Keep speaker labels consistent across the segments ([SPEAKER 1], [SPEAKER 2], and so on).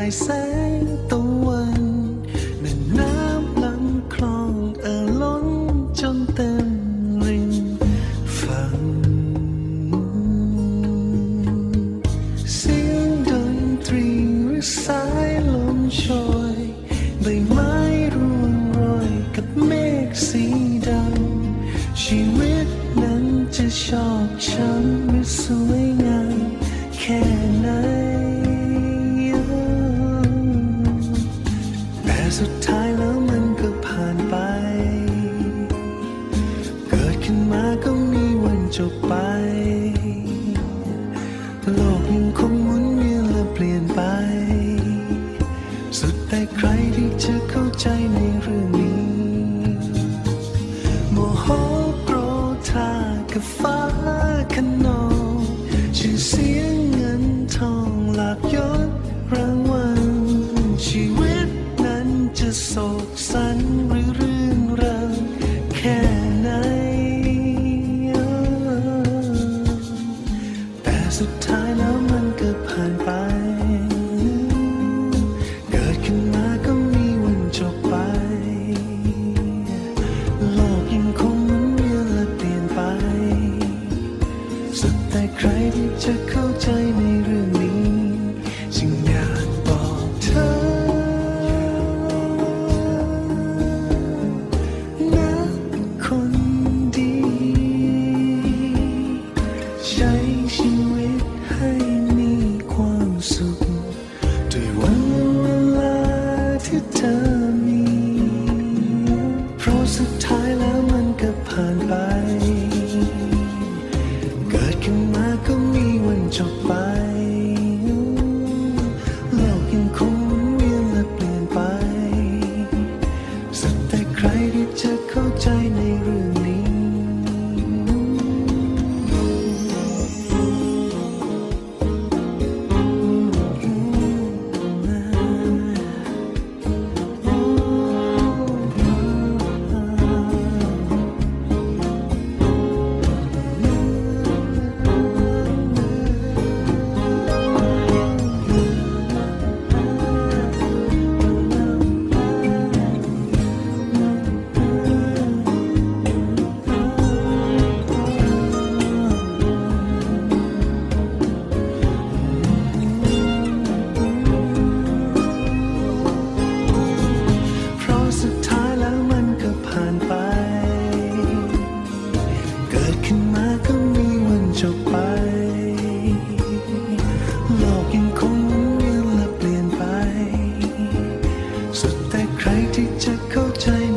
[SPEAKER 1] า
[SPEAKER 2] นใต้แสงตะวันแม่น้ำลำคลองเอ่อล้นจนเต็มริมฝั่งเสียงดนตรีหรือสายลมโชยใบไม้ร่วงโรยกับเมฆสีดำชีวิตนั้นจะชอบช้ำหรือสวย จบไป โลกยังคงหมุนเวียนและเปลี่ยนไป สุดแต่ใครที่จะเข้าใจในเรื่องนี้ โมโหโกรธากับฟ้า ที่เจ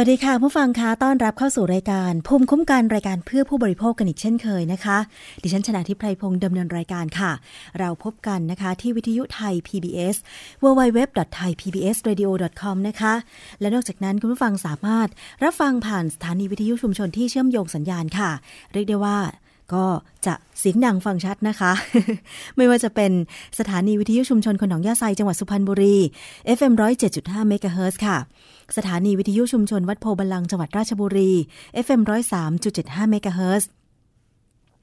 [SPEAKER 3] วัสดีค่ะผู้ฟังคะต้อนรับเข้าสู่รายการภูมิคุ้มกันรายการเพื่อผู้บริโภคกันอีกเช่นเคยนะคะ ดิฉันชนะทิพไพรพงศ์ดำเนินรายการค่ะ เราพบกันนะคะที่วิทยุไทย PBS www.thaipbsradio.com นะคะ และนอกจากนั้นคุณผู้ฟังสามารถรับฟังผ่านสถานีวิทยุชุมชนที่เชื่อมโยงสัญญาณค่ะ เรียกได้ว่าก็จะเสียงดังฟังชัดนะคะ ไม่ว่าจะเป็นสถานีวิทยุชุมชนคนหนองยาไซจังหวัดสุพรรณบุรี FM 107.5เมกะเฮิรตซ์ค่ะ สถานีวิทยุชุมชนวัดโพบาลังจังหวัดราชบุรี FM 103.75เมกะเฮิรตซ์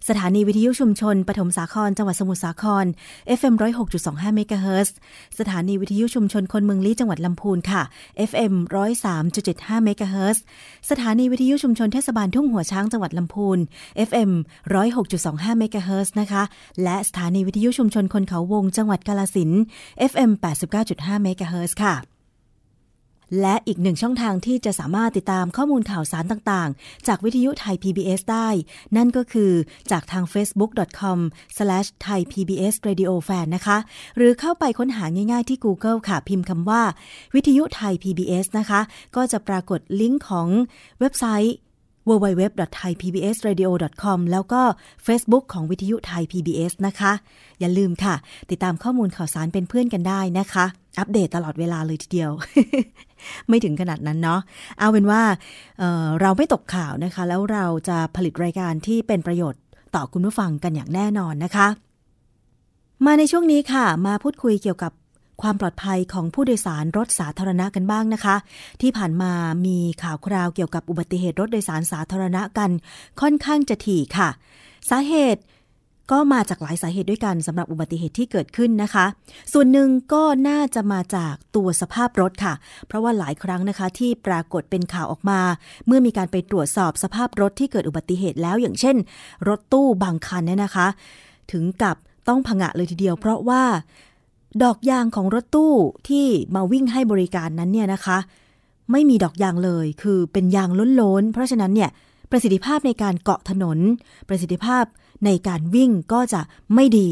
[SPEAKER 3] สถานีวิทยุชุมชนปฐมสาครจังหวัดสมุทรสาคร FM 106.25เมกะเฮิรตซ์สถานีวิทยุชุมชนคนเมืองลี้จังหวัดลำพูนค่ะ FM 103.75เมกะเฮิรตซ์สถานีวิทยุชุมชนเทศบาลทุ่งหัวช้างจังหวัดลำพูน FM 106.25เมกะเฮิรตซ์นะคะ และสถานีวิทยุชุมชนคนเขาวงจังหวัดกาลสิน FM 89.5เมกะเฮิรตซ์ค่ะ และอีกหนึ่งช่องทางที่จะสามารถติดตามข้อมูลข่าวสารต่างๆ จากวิทยุไทย PBS ได้ นั่นก็คือจากทาง facebook.com/thaipbsradiofan นะคะ หรือเข้าไปค้นหาง่ายๆที่ Google ค่ะ พิมพ์คำว่า วิทยุไทย PBS นะคะ ก็จะปรากฏลิงก์ของเว็บไซต์ www.thaipbsradio.com แล้วก็ Facebook ของวิทยุไทย PBS นะคะ อย่าลืมค่ะ ติดตามข้อมูลข่าวสารเป็นเพื่อนกันได้นะคะ อัปเดตตลอดเวลาเลยทีเดียว ไม่ถึงขนาดนั้นเนาะเอาเป็นว่าเเราไม่ตกข่าวนะคะ แล้วเราจะผลิตรายการที่เป็นประโยชน์ต่อคุณผู้ฟังกันอย่างแน่นอนนะคะ มาในช่วงนี้ค่ะ มาพูดคุยเกี่ยวกับ ความปลอดภัยของผู้โดยสารรถสาธารณะกันบ้างนะคะ ที่ผ่านมามีข่าวคราวเกี่ยวกับอุบัติเหตุรถโดยสารสาธารณะกัน ค่อนข้างจะถี่ค่ะ สาเหตุก็มาจากหลายสาเหตุด้วยกันสำหรับอุบัติเหตุที่เกิดขึ้นนะคะ ส่วนหนึ่งก็น่าจะมาจากตัวสภาพรถค่ะ เพราะว่าหลายครั้งนะคะที่ปรากฏเป็นข่าวออกมา เมื่อมีการไปตรวจสอบสภาพรถที่เกิดอุบัติเหตุแล้วอย่างเช่น รถตู้บางคันเนี่ยนะคะ ถึงกับต้องผงะเลยทีเดียว เพราะว่า ดอกยางของรถตู้ที่มาวิ่งให้บริการนั้นเนี่ยนะคะ ไม่มีดอกยางเลย คือเป็นยางล้นๆ เพราะฉะนั้นเนี่ยประสิทธิภาพในการเกาะถนน ประสิทธิภาพในการวิ่งก็จะไม่ดี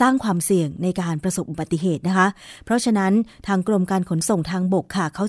[SPEAKER 3] สร้างความเสี่ยงในการประสบอุบัติเหตุนะคะ เพราะฉะนั้นทางกรมการขนส่งทางบกค่ะ เขา